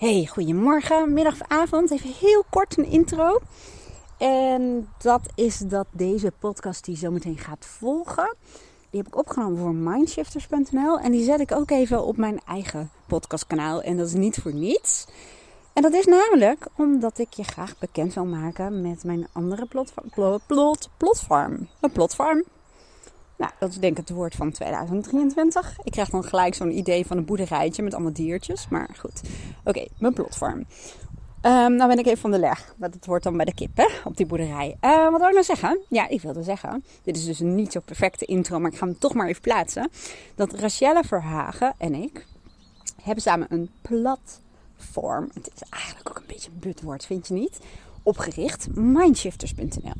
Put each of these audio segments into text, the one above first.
Hey, goedemorgen, middag of avond. Even heel kort een intro. En dat is dat deze podcast die zometeen gaat volgen, die heb ik opgenomen voor mindshifters.nl. En die zet ik ook even op mijn eigen podcastkanaal. En dat is niet voor niets. En dat is namelijk omdat ik je graag bekend wil maken met mijn andere plotfarm. Plot, plot, plotfarm. Een plotfarm. Nou, dat is denk ik het woord van 2023. Ik krijg dan gelijk zo'n idee van een boerderijtje met allemaal diertjes. Maar goed, oké, mijn plotfarm. Um, nou ben ik even van de leg. Dat wordt dan bij de kippen op die boerderij. Uh, wat wil ik nou zeggen? Ja, ik wilde zeggen. Dit is dus een niet zo perfecte intro, maar ik ga hem toch maar even plaatsen. Dat Rachelle Verhagen en ik hebben samen een platform. Het is eigenlijk ook een beetje een butwoord, vind je niet? Opgericht, mindshifters.nl.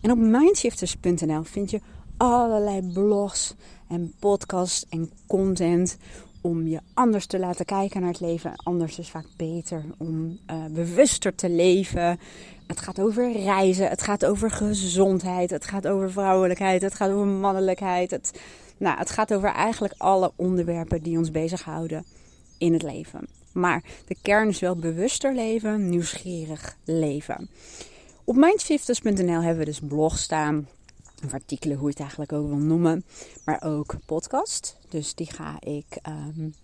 En op mindshifters.nl vind je allerlei blogs en podcasts en content om je anders te laten kijken naar het leven. Anders is vaak beter om uh, bewuster te leven. Het gaat over reizen, het gaat over gezondheid, het gaat over vrouwelijkheid, het gaat over mannelijkheid. Het, nou, het gaat over eigenlijk alle onderwerpen die ons bezighouden in het leven. Maar de kern is wel bewuster leven, nieuwsgierig leven. Op mindshifters.nl hebben we dus blogs staan of artikelen, hoe je het eigenlijk ook wil noemen. Maar ook podcast. Dus die ga ik um,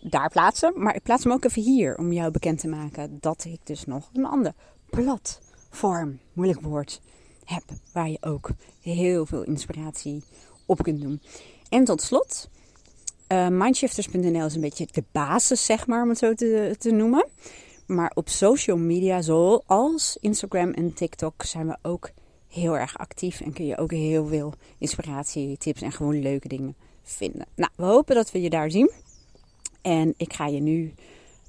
daar plaatsen. Maar ik plaats hem ook even hier om jou bekend te maken dat ik dus nog een ander platform, moeilijk woord, heb. Waar je ook heel veel inspiratie op kunt doen. En tot slot, uh, mindshifters.nl is een beetje de basis, zeg maar, om het zo te, te noemen. Maar op social media, zoals Instagram en TikTok, zijn we ook heel erg actief en kun je ook heel veel inspiratie, tips en gewoon leuke dingen vinden. Nou, we hopen dat we je daar zien. En ik ga je nu,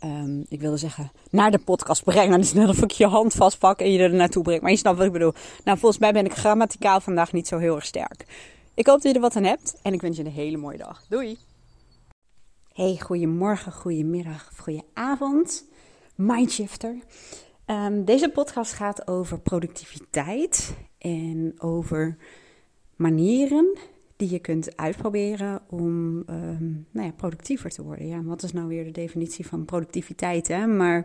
um, ik wilde zeggen, naar de podcast brengen. Dus net of ik je hand vastpak en je er naartoe brengt. Maar je snapt wat ik bedoel. Nou, volgens mij ben ik grammaticaal vandaag niet zo heel erg sterk. Ik hoop dat je er wat aan hebt en ik wens je een hele mooie dag. Doei! Hey, goedemorgen, goedemiddag of goedenavond. Mindshifter. Um, deze podcast gaat over productiviteit en over manieren die je kunt uitproberen om um, nou ja, productiever te worden. Ja, wat is nou weer de definitie van productiviteit? Hè? Maar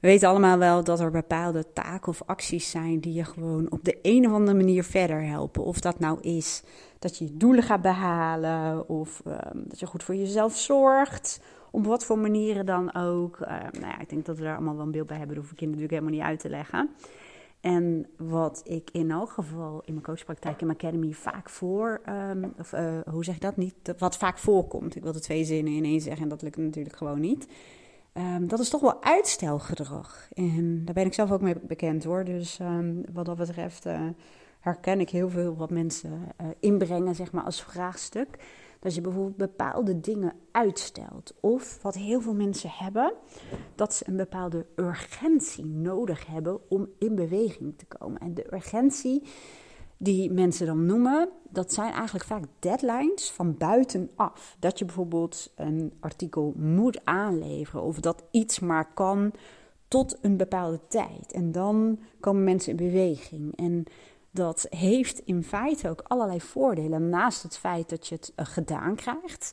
we weten allemaal wel dat er bepaalde taken of acties zijn die je gewoon op de een of andere manier verder helpen. Of dat nou is dat je je doelen gaat behalen, of um, dat je goed voor jezelf zorgt, op wat voor manieren dan ook. Uh, nou ja, ik denk dat we daar allemaal wel een beeld bij hebben. Dat hoef ik je natuurlijk helemaal niet uit te leggen. En wat ik in elk geval in mijn coachpraktijk in mijn academy vaak voor, um, of uh, hoe zeg ik dat niet, wat vaak voorkomt. Ik wilde twee zinnen in één zeggen en dat lukt natuurlijk gewoon niet. Um, dat is toch wel uitstelgedrag. En daar ben ik zelf ook mee bekend hoor. Dus um, wat dat betreft uh, herken ik heel veel wat mensen uh, inbrengen, zeg maar, als vraagstuk. Dat je bijvoorbeeld bepaalde dingen uitstelt. Of wat heel veel mensen hebben, dat ze een bepaalde urgentie nodig hebben om in beweging te komen. En de urgentie die mensen dan noemen, dat zijn eigenlijk vaak deadlines van buitenaf. Dat je bijvoorbeeld een artikel moet aanleveren of dat iets maar kan tot een bepaalde tijd. En dan komen mensen in beweging. En dat heeft in feite ook allerlei voordelen. Naast het feit dat je het uh, gedaan krijgt,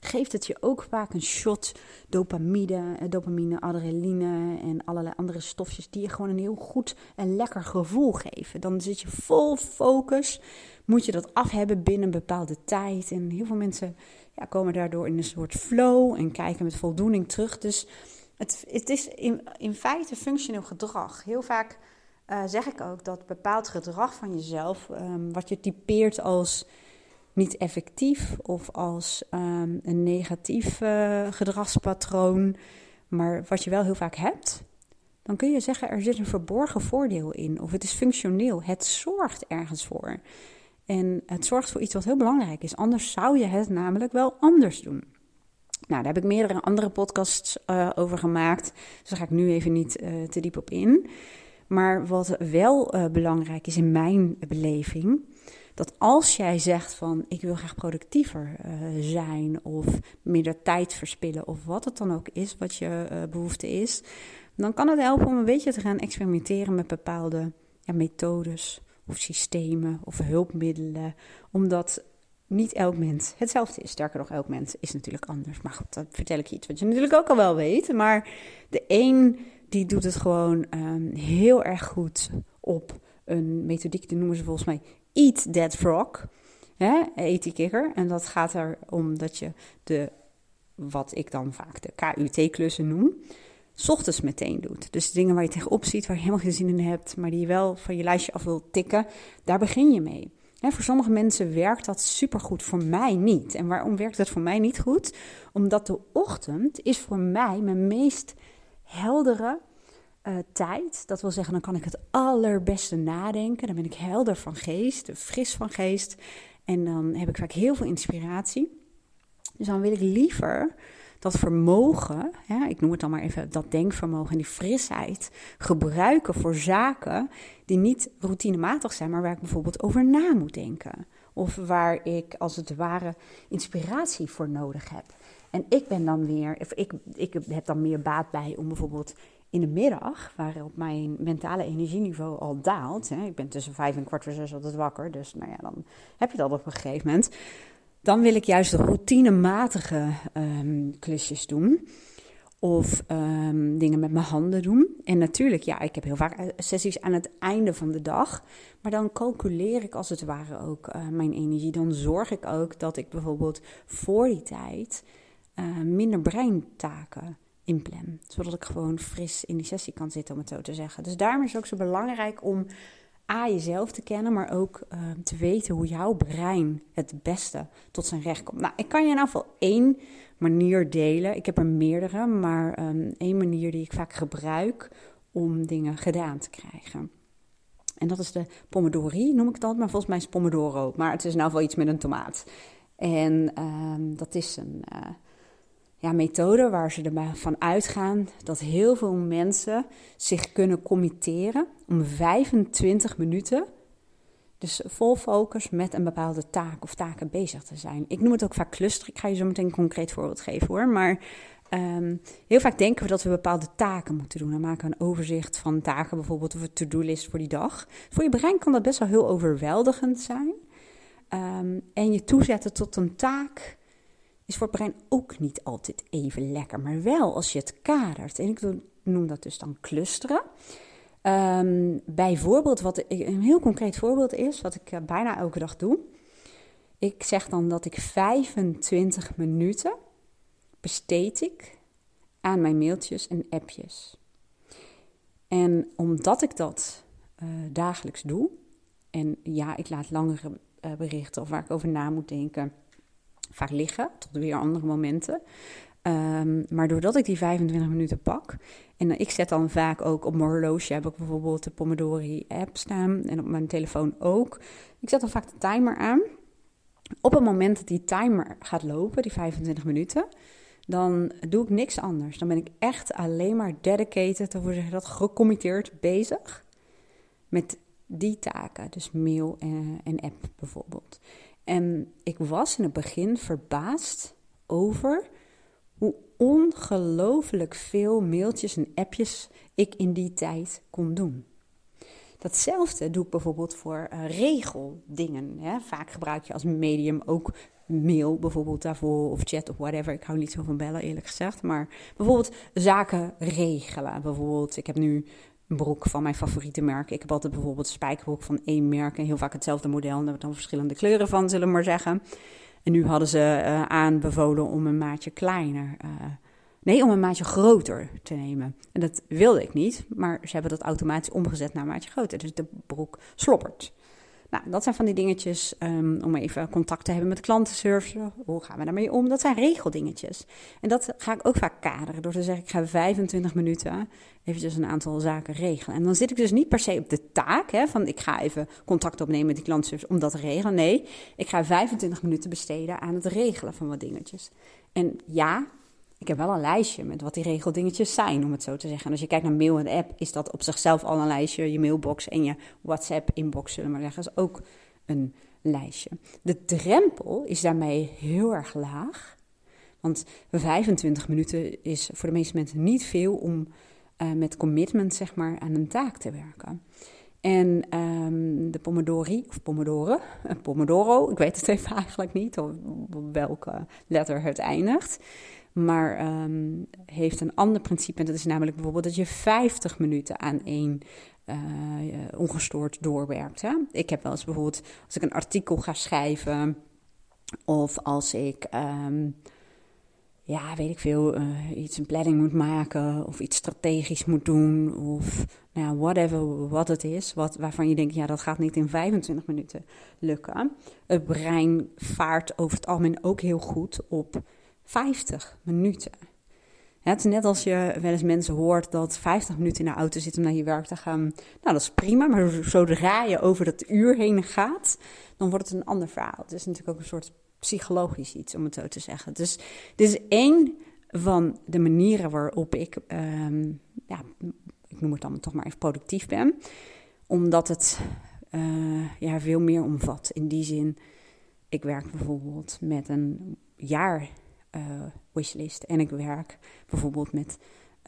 geeft het je ook vaak een shot dopamine, uh, dopamine, adrenaline en allerlei andere stofjes die je gewoon een heel goed en lekker gevoel geven. Dan zit je vol focus, moet je dat af hebben binnen een bepaalde tijd. En heel veel mensen ja, komen daardoor in een soort flow en kijken met voldoening terug. Dus het, het is in, in feite functioneel gedrag. Heel vaak uh, zeg ik ook dat bepaald gedrag van jezelf, um, wat je typeert als niet effectief of als um, een negatief uh, gedragspatroon, maar wat je wel heel vaak hebt, dan kun je zeggen er zit een verborgen voordeel in of het is functioneel. Het zorgt ergens voor. En het zorgt voor iets wat heel belangrijk is. Anders zou je het namelijk wel anders doen. Nou, daar heb ik meerdere andere podcasts uh, over gemaakt. Dus daar ga ik nu even niet te diep op in. Maar wat wel uh, belangrijk is in mijn beleving, dat als jij zegt van ik wil graag productiever uh, zijn of minder tijd verspillen of wat het dan ook is wat je uh, behoefte is, dan kan het helpen om een beetje te gaan experimenteren met bepaalde ja, methodes of systemen of hulpmiddelen, om dat niet elk mens hetzelfde is. Sterker nog, elk mens is natuurlijk anders. Maar goed, dat vertel ik je iets wat je natuurlijk ook al wel weet. Maar de een die doet het gewoon um, heel erg goed op een methodiek, die noemen ze volgens mij Eat That Frog. Hè, eet die kikker. En dat gaat erom dat je de, wat ik dan vaak de KUT-klussen noem, ochtends meteen doet. Dus dingen waar je tegenop ziet, waar je helemaal geen zin in hebt, maar die je wel van je lijstje af wil tikken, daar begin je mee. voor sommige mensen werkt dat supergoed, voor mij niet. En waarom werkt dat voor mij niet goed? Omdat de ochtend is voor mij mijn meest heldere uh, tijd. Dat wil zeggen, dan kan ik het allerbeste nadenken. Dan ben ik helder van geest, fris van geest. En dan heb ik vaak heel veel inspiratie. Dus dan wil ik liever dat vermogen, ik noem het dan maar even dat denkvermogen en die frisheid, gebruiken voor zaken die niet routinematig zijn, maar waar ik bijvoorbeeld over na moet denken. Of waar ik als het ware inspiratie voor nodig heb. En ik ben dan weer, of ik, ik heb dan meer baat bij om bijvoorbeeld in de middag, waarop mijn mentale energieniveau al daalt. Hè, ik ben tussen vijf en kwart voor zes altijd wakker, dus nou ja, dan heb je dat op een gegeven moment. Dan wil ik juist de routinematige um, klusjes doen. Of um, dingen met mijn handen doen. En natuurlijk, ja, ik heb heel vaak eh, sessies aan het einde van de dag. Maar dan calculeer ik als het ware ook uh, mijn energie. Dan zorg ik ook dat ik bijvoorbeeld voor die tijd uh, minder breintaken inplan. Zodat ik gewoon fris in die sessie kan zitten, om het zo te zeggen. Dus daarom is ook zo belangrijk om A, jezelf te kennen, maar ook uh, te weten hoe jouw brein het beste tot zijn recht komt. Nou, ik kan je in geval één manier delen. Ik heb er meerdere, maar um, één manier die ik vaak gebruik om dingen gedaan te krijgen. En dat is de pomodori, noem ik dat, maar volgens mij is pomodoro. Maar het is nou wel iets met een tomaat. En um, dat is een... Uh, ja, methode waar ze ervan uitgaan dat heel veel mensen zich kunnen committeren om 25 minuten, dus vol focus met een bepaalde taak of taken bezig te zijn. Ik noem het ook vaak cluster. Ik ga je zo meteen een concreet voorbeeld geven hoor. Maar um, heel vaak denken we dat we bepaalde taken moeten doen. Dan maken we een overzicht van taken, bijvoorbeeld of een to-do-list voor die dag. Voor je brein kan dat best wel heel overweldigend zijn. Um, en je toezetten tot een taak is voor het brein ook niet altijd even lekker. Maar wel als je het kadert. En ik noem dat dus dan clusteren. Um, bijvoorbeeld, wat een heel concreet voorbeeld is, wat ik eh, bijna elke dag doe. Ik zeg dan dat ik 25 minuten besteed ik aan mijn mailtjes en appjes. En omdat ik dat uh, dagelijks doe, en ja, ik laat langere uh, berichten of waar ik over na moet denken, vaak liggen tot weer andere momenten. Um, maar doordat ik die 25 minuten pak, en ik zet dan vaak ook op mijn horloge, heb ik bijvoorbeeld de Pomodori app staan en op mijn telefoon ook. Ik zet dan vaak de timer aan. Op het moment dat die timer gaat lopen, die 25 minuten, dan doe ik niks anders. Dan ben ik echt alleen maar dedicated, of zeg dat, gecommitteerd bezig met die taken. Dus mail en, en app bijvoorbeeld. En ik was in het begin verbaasd over hoe ongelooflijk veel mailtjes en appjes ik in die tijd kon doen. Datzelfde doe ik bijvoorbeeld voor uh, regeldingen. Hè. Vaak gebruik je als medium ook mail bijvoorbeeld daarvoor of chat of whatever. Ik hou niet zo van bellen eerlijk gezegd. Maar bijvoorbeeld zaken regelen. Bijvoorbeeld, ik heb nu broek van mijn favoriete merk. Ik heb altijd bijvoorbeeld spijkerbroek van één merk en heel vaak hetzelfde model. En daar dan verschillende kleuren van, zullen we maar zeggen. En nu hadden ze uh, aanbevolen om een maatje kleiner, uh, nee, om een maatje groter te nemen. En dat wilde ik niet, maar ze hebben dat automatisch omgezet naar een maatje groter. Dus de broek sloppert. Nou, dat zijn van die dingetjes um, om even contact te hebben met klantenservice. Hoe gaan we daarmee om? Dat zijn regeldingetjes. En dat ga ik ook vaak kaderen door te zeggen: ik ga 25 minuten eventjes een aantal zaken regelen. En dan zit ik dus niet per se op de taak hè, van ik ga even contact opnemen met die klantenservice om dat te regelen. Nee, ik ga 25 minuten besteden aan het regelen van wat dingetjes. En ja, ik heb wel een lijstje met wat die regeldingetjes zijn, om het zo te zeggen. En als je kijkt naar mail en app, is dat op zichzelf al een lijstje. Je mailbox en je WhatsApp-inbox, zullen we maar zeggen, is ook een lijstje. De drempel is daarmee heel erg laag. Want 25 minuten is voor de meeste mensen niet veel om uh, met commitment zeg maar, aan een taak te werken. En um, de Pomodori, of Pomodoro, Pomodoro, ik weet het even eigenlijk niet of welke letter het eindigt. Maar um, heeft een ander principe. En dat is namelijk bijvoorbeeld dat je 50 minuten aan één uh, ongestoord doorwerkt. Hè? Ik heb wel eens bijvoorbeeld, als ik een artikel ga schrijven. Of als ik, um, ja, weet ik veel, uh, iets een planning moet maken. Of iets strategisch moet doen. Of nou ja, whatever wat het is. Wat, waarvan je denkt, ja, dat gaat niet in 25 minuten lukken. Het brein vaart over het algemeen ook heel goed op 50 minuten. het is net als je wel eens mensen hoort dat 50 minuten in de auto zitten om naar je werk te gaan. Nou, dat is prima, maar zodra je over dat uur heen gaat, dan wordt het een ander verhaal. Het is natuurlijk ook een soort psychologisch iets, om het zo te zeggen. Dus dit is één van de manieren waarop ik, um, ja, ik noem het dan toch maar even productief ben. Omdat het uh, ja, veel meer omvat. In die zin, ik werk bijvoorbeeld met een jaar uh, wishlist. En ik werk bijvoorbeeld met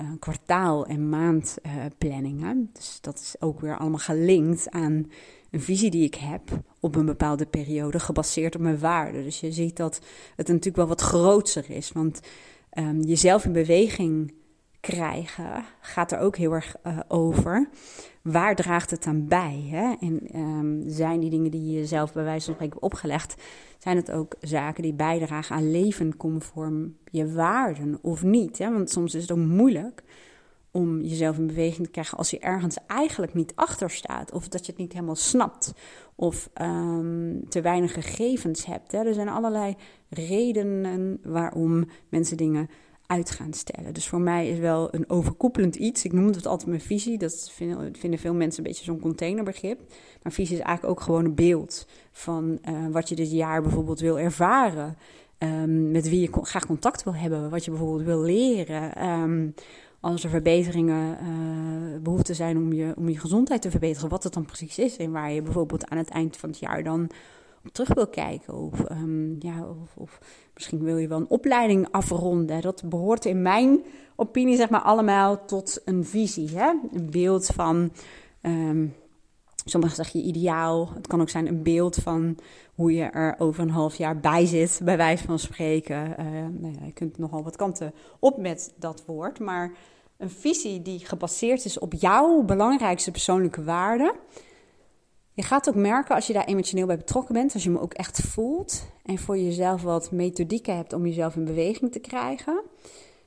uh, kwartaal- en maandplanningen. Dus dat is ook weer allemaal gelinkt aan een visie die ik heb op een bepaalde periode, gebaseerd op mijn waarden. Dus je ziet dat het natuurlijk wel wat groter is. Want um, jezelf in beweging krijgen gaat er ook heel erg uh, over. Waar draagt het aan bij? Hè? En um, zijn die dingen die je jezelf bij wijze van spreken opgelegd, zijn het ook zaken die bijdragen aan leven conform je waarden of niet? Want soms is het ook moeilijk om jezelf in beweging te krijgen als je ergens eigenlijk niet achter staat. Of dat je het niet helemaal snapt. Of um, te weinig gegevens hebt. Hè? Er zijn allerlei redenen waarom mensen dingen uit gaan stellen. Dus voor mij is wel een overkoepelend iets. Ik noem het altijd mijn visie. Dat vinden, veel mensen een beetje zo'n containerbegrip. Maar visie is eigenlijk ook gewoon een beeld van uh, wat je dit jaar bijvoorbeeld wil ervaren. Um, met wie je graag contact wil hebben. Wat je bijvoorbeeld wil leren. Um, als er verbeteringen uh, behoefte zijn om je, om je gezondheid te verbeteren. Wat het dan precies is. En waar je bijvoorbeeld aan het eind van het jaar dan terug wil kijken. Of, um, ja, of, of, misschien wil je wel een opleiding afronden. Dat behoort in mijn opinie zeg maar allemaal tot een visie. Hè? Een beeld van, um, sommigen zeggen je ideaal. Het kan ook zijn een beeld van hoe je er over een half jaar bij zit, bij wijze van spreken. Uh, nou ja, je kunt nogal wat kanten op met dat woord. Maar een visie die gebaseerd is op jouw belangrijkste persoonlijke waarden je gaat ook merken als je daar emotioneel bij betrokken bent, als je me ook echt voelt en voor jezelf wat methodieken hebt om jezelf in beweging te krijgen,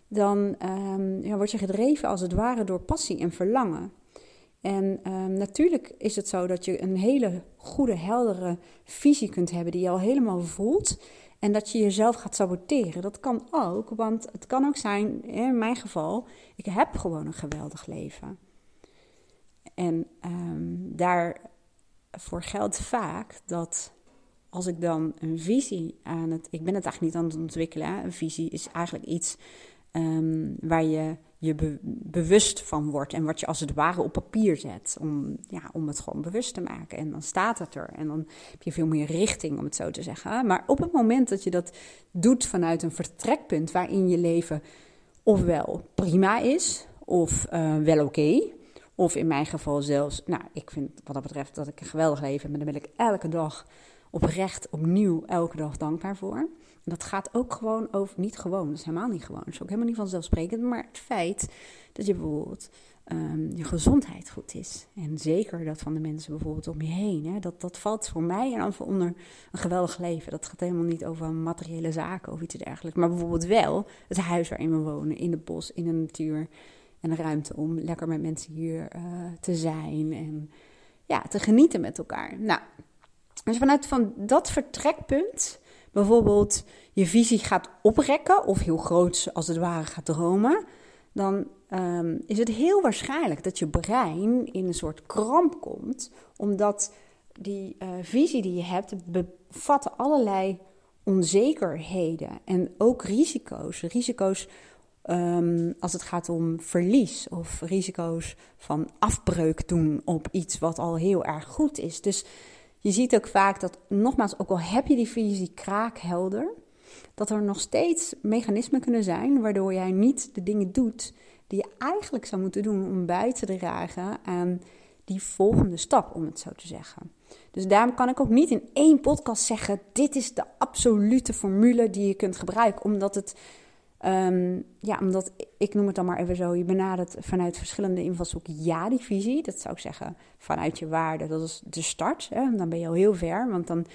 dan um, ja, word je gedreven als het ware door passie en verlangen. En um, natuurlijk is het zo dat je een hele goede, heldere visie kunt hebben die je al helemaal voelt. En dat je jezelf gaat saboteren. Dat kan ook, want het kan ook zijn, in mijn geval, ik heb gewoon een geweldig leven. En um, daar voor geldt vaak dat als ik dan een visie aan het. Ik ben het eigenlijk niet aan het ontwikkelen. Hè? Een visie is eigenlijk iets um, waar je je bewust van wordt. En wat je als het ware op papier zet. Om, ja, om het gewoon bewust te maken. En dan staat het er. En dan heb je veel meer richting, om het zo te zeggen. Maar op het moment dat je dat doet vanuit een vertrekpunt waarin je leven ofwel prima is. Of uh, wel oké. Of in mijn geval zelfs, nou, ik vind wat dat betreft dat ik een geweldig leven heb. Maar daar ben ik elke dag oprecht, opnieuw, elke dag dankbaar voor. En dat gaat ook gewoon over, niet gewoon, dat is helemaal niet gewoon. Dat is ook helemaal niet vanzelfsprekend. Maar het feit dat je bijvoorbeeld um, je gezondheid goed is. En zeker dat van de mensen bijvoorbeeld om je heen. Hè, dat, dat valt voor mij en onder een geweldig leven. Dat gaat helemaal niet over materiële zaken of iets dergelijks. Maar bijvoorbeeld wel het huis waarin we wonen, in het bos, in de natuur en ruimte om lekker met mensen hier uh, te zijn en ja, te genieten met elkaar. Nou, als vanuit van dat vertrekpunt bijvoorbeeld je visie gaat oprekken of heel groot als het ware gaat dromen, dan um, is het heel waarschijnlijk dat je brein in een soort kramp komt, omdat die uh, visie die je hebt bevat allerlei onzekerheden en ook risico's. Risico's Um, als het gaat om verlies of risico's van afbreuk doen op iets wat al heel erg goed is. Dus je ziet ook vaak dat, nogmaals, ook al heb je die visie kraakhelder, dat er nog steeds mechanismen kunnen zijn waardoor jij niet de dingen doet die je eigenlijk zou moeten doen om bij te dragen aan die volgende stap, om het zo te zeggen. Dus daarom kan ik ook niet in één podcast zeggen: dit is de absolute formule die je kunt gebruiken, omdat het. Um, ja, omdat ik noem het dan maar even zo. Je benadert vanuit verschillende invalshoeken. Ja, die visie. Dat zou ik zeggen vanuit je waarde. Dat is de start. Hè? Dan ben je al heel ver. Want dan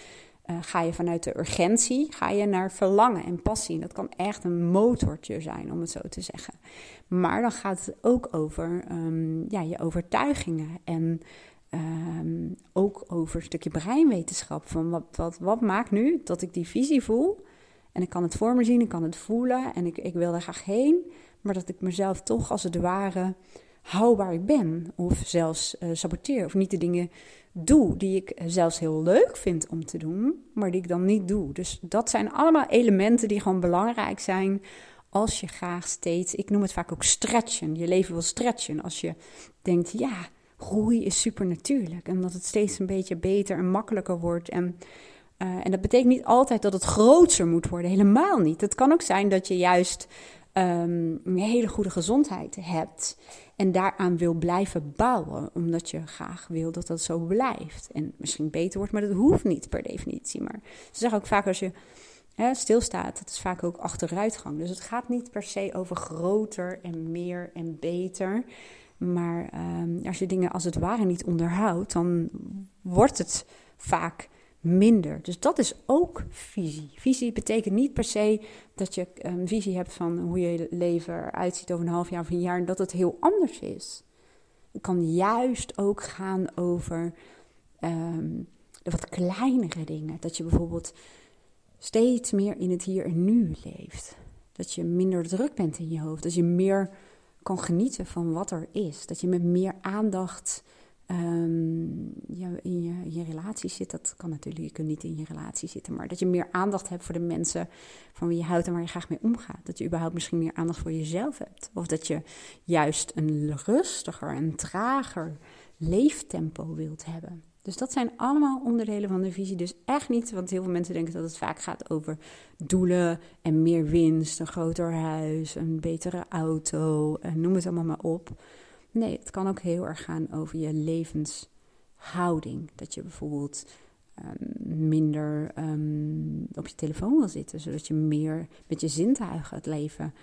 uh, ga je vanuit de urgentie ga je naar verlangen en passie. Dat kan echt een motortje zijn, om het zo te zeggen. Maar dan gaat het ook over um, ja, je overtuigingen en um, ook over een stukje breinwetenschap. Van wat, wat, wat maakt nu dat ik die visie voel? En ik kan het voor me zien, ik kan het voelen en ik, ik wil er graag heen. Maar dat ik mezelf toch als het ware hou waar ik ben. Of zelfs uh, saboteer. Of niet de dingen doe die ik zelfs heel leuk vind om te doen, maar die ik dan niet doe. Dus dat zijn allemaal elementen die gewoon belangrijk zijn als je graag steeds, ik noem het vaak ook stretchen, je leven wil stretchen. Als je denkt, ja, groei is super natuurlijk en dat het steeds een beetje beter en makkelijker wordt. En, uh, en dat betekent niet altijd dat het groter moet worden, helemaal niet. Het kan ook zijn dat je juist um, een hele goede gezondheid hebt en daaraan wil blijven bouwen, omdat je graag wil dat dat zo blijft. En misschien beter wordt, maar dat hoeft niet per definitie. Maar ze zeggen ook vaak als je hè, stilstaat, dat is vaak ook achteruitgang. Dus het gaat niet per se over groter en meer en beter. Maar um, als je dingen als het ware niet onderhoudt, dan wordt het vaak minder. Dus dat is ook visie. Visie betekent niet per se dat je een visie hebt van hoe je leven eruit ziet over een half jaar of een jaar en dat het heel anders is. Het kan juist ook gaan over um, de wat kleinere dingen. Dat je bijvoorbeeld steeds meer in het hier en nu leeft. Dat je minder druk bent in je hoofd. Dat je meer kan genieten van wat er is. Dat je met meer aandacht um, in je, relatie zit. Dat kan natuurlijk, je kunt niet in je relatie zitten. Maar dat je meer aandacht hebt voor de mensen van wie je houdt en waar je graag mee omgaat. Dat je überhaupt misschien meer aandacht voor jezelf hebt. Of dat je juist een rustiger en trager leeftempo wilt hebben. Dus dat zijn allemaal onderdelen van de visie. Dus echt niet, want heel veel mensen denken dat het vaak gaat over doelen en meer winst, een groter huis, een betere auto, en noem het allemaal maar op. Nee, het kan ook heel erg gaan over je levenshouding. Dat je bijvoorbeeld um, minder um, op je telefoon wil zitten, zodat je meer met je zintuigen het leven,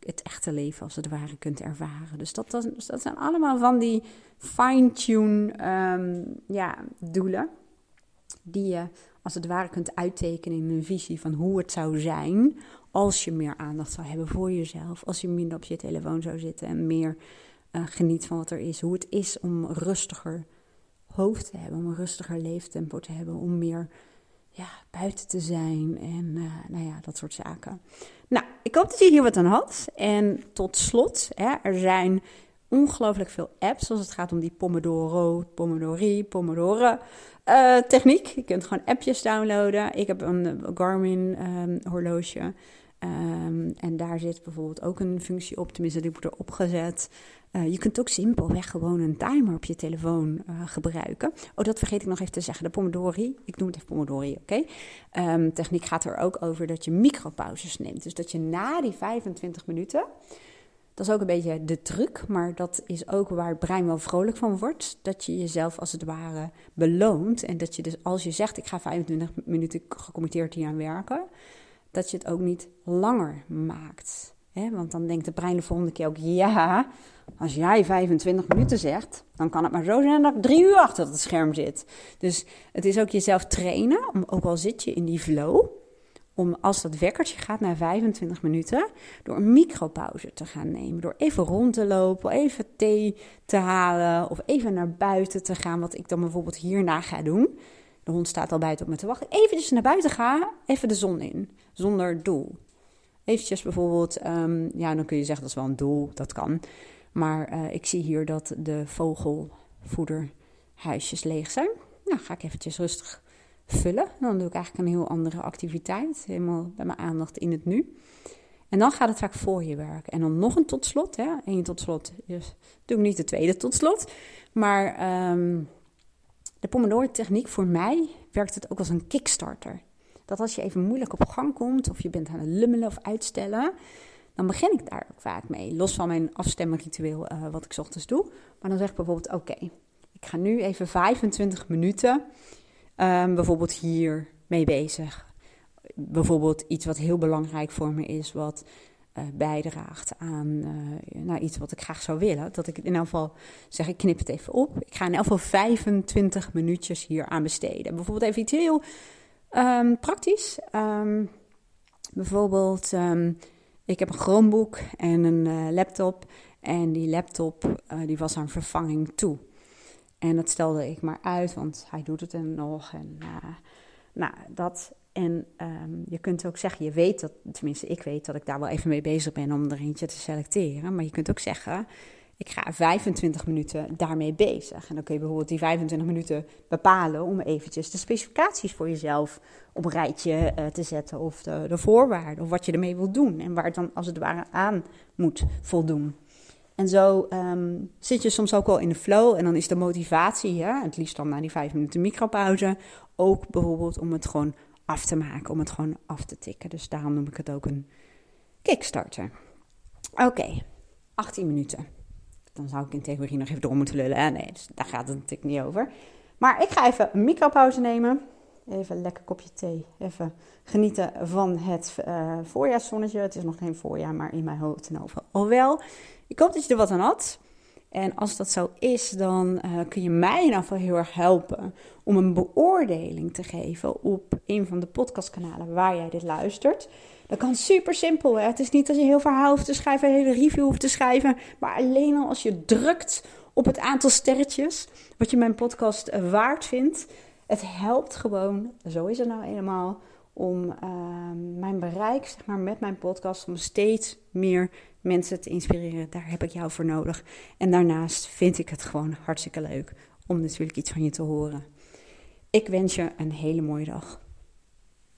het echte leven als het ware kunt ervaren. Dus dat, dat, zijn allemaal van die fine-tune um, ja, doelen die je als het ware kunt uittekenen in een visie van hoe het zou zijn als je meer aandacht zou hebben voor jezelf, als je minder op je telefoon zou zitten en meer uh, geniet van wat er is. Hoe het is om rustiger hoofd te hebben, om een rustiger leeftempo te hebben, om meer ja, buiten te zijn en uh, nou ja, dat soort zaken. Nou, ik hoop dat je hier wat aan had. En tot slot, hè, er zijn ongelooflijk veel apps als het gaat om die Pomodoro, Pomodori, Pomodoro uh, techniek. Je kunt gewoon appjes downloaden. Ik heb een Garmin um, horloge. Um, en daar zit bijvoorbeeld ook een functie op, tenminste die wordt erop gezet. Uh, je kunt ook simpelweg gewoon een timer op je telefoon uh, gebruiken. Oh, dat vergeet ik nog even te zeggen. De Pomodori, ik noem het even Pomodori, oké? Um, techniek gaat er ook over dat je micropauzes neemt. Dus dat je na die 25 minuten, dat is ook een beetje de truc, maar dat is ook waar het brein wel vrolijk van wordt. Dat je jezelf als het ware beloont. En dat je dus als je zegt, ik ga 25 minuten gecommitteerd hier aan werken dat je het ook niet langer maakt. Want dan denkt de brein de volgende keer ook: ja, als jij 25 minuten zegt, dan kan het maar zo zijn dat ik drie uur achter het scherm zit. Dus het is ook jezelf trainen, om, ook al zit je in die flow, om als dat wekkertje gaat na 25 minuten, door een micropauze te gaan nemen. Door even rond te lopen, even thee te halen of even naar buiten te gaan, wat ik dan bijvoorbeeld hierna ga doen. De hond staat al buiten op me te wachten. Eventjes naar buiten gaan, even de zon in, zonder doel. Eventjes bijvoorbeeld, um, ja, dan kun je zeggen dat is wel een doel, dat kan. Maar uh, ik zie hier dat de vogelvoederhuisjes leeg zijn. Nou, ga ik eventjes rustig vullen. Dan doe ik eigenlijk een heel andere activiteit. Helemaal bij mijn aandacht in het nu. En dan gaat het vaak voor je werken. En dan nog een tot slot. Hè? Eén tot slot. Dus doe ik niet de tweede tot slot. Maar um, de Pomodoro-techniek voor mij werkt het ook als een kickstarter. Dat als je even moeilijk op gang komt, of je bent aan het lummelen of uitstellen, dan begin ik daar vaak mee. Los van mijn afstemmenritueel, uh, wat ik ochtends doe. Maar dan zeg ik bijvoorbeeld: Oké, ik ga nu even 25 minuten um, bijvoorbeeld hier mee bezig. Bijvoorbeeld iets wat heel belangrijk voor me is, wat uh, bijdraagt aan uh, nou, iets wat ik graag zou willen. Dat ik in elk geval zeg, ik knip het even op. Ik ga in elk geval 25 minuutjes hier aan besteden. Bijvoorbeeld even iets heel um, praktisch. Um, bijvoorbeeld, um, ik heb een Chromebook en een uh, laptop. En die laptop die was aan vervanging toe. En dat stelde ik maar uit, want hij doet het er nog. En nou, dat en je kunt ook zeggen, je weet dat, tenminste ik weet dat ik daar wel even mee bezig ben om er eentje te selecteren. Maar je kunt ook zeggen, ik ga 25 minuten daarmee bezig. En dan kun je bijvoorbeeld die 25 minuten bepalen om eventjes de specificaties voor jezelf op een rijtje uh, te zetten. Of de, de, voorwaarden, of wat je ermee wilt doen. En waar het dan als het ware aan moet voldoen. En zo um, zit je soms ook wel in de flow. En dan is de motivatie, ja, het liefst dan na die 5 minuten micropauze, ook bijvoorbeeld om het gewoon af te maken, om het gewoon af te tikken. Dus daarom noem ik het ook een Kickstarter. Oké, 18 minuten. Dan zou ik in theorie nog even door moeten lullen. Nee, dus daar gaat het natuurlijk niet over. Maar ik ga even een micropauze nemen. Even een lekker kopje thee. Even genieten van het uh, voorjaarszonnetje. Het is nog geen voorjaar, maar in mijn hoofd en over al wel. Ik hoop dat je er wat aan had. En als dat zo is, dan uh, kun je mij in ieder heel erg helpen om een beoordeling te geven op een van de podcastkanalen waar jij dit luistert. Dat kan super simpel. Hè? Het is niet dat je heel verhaal hoeft te schrijven, een hele review hoeft te schrijven, maar alleen al als je drukt op het aantal sterretjes wat je mijn podcast eh, waard vindt. Het helpt gewoon, zo is het nou eenmaal, om uh, mijn bereik zeg maar, met mijn podcast om steeds meer mensen te inspireren. Daar heb ik jou voor nodig. En daarnaast vind ik het gewoon hartstikke leuk om natuurlijk iets van je te horen. Ik wens je een hele mooie dag.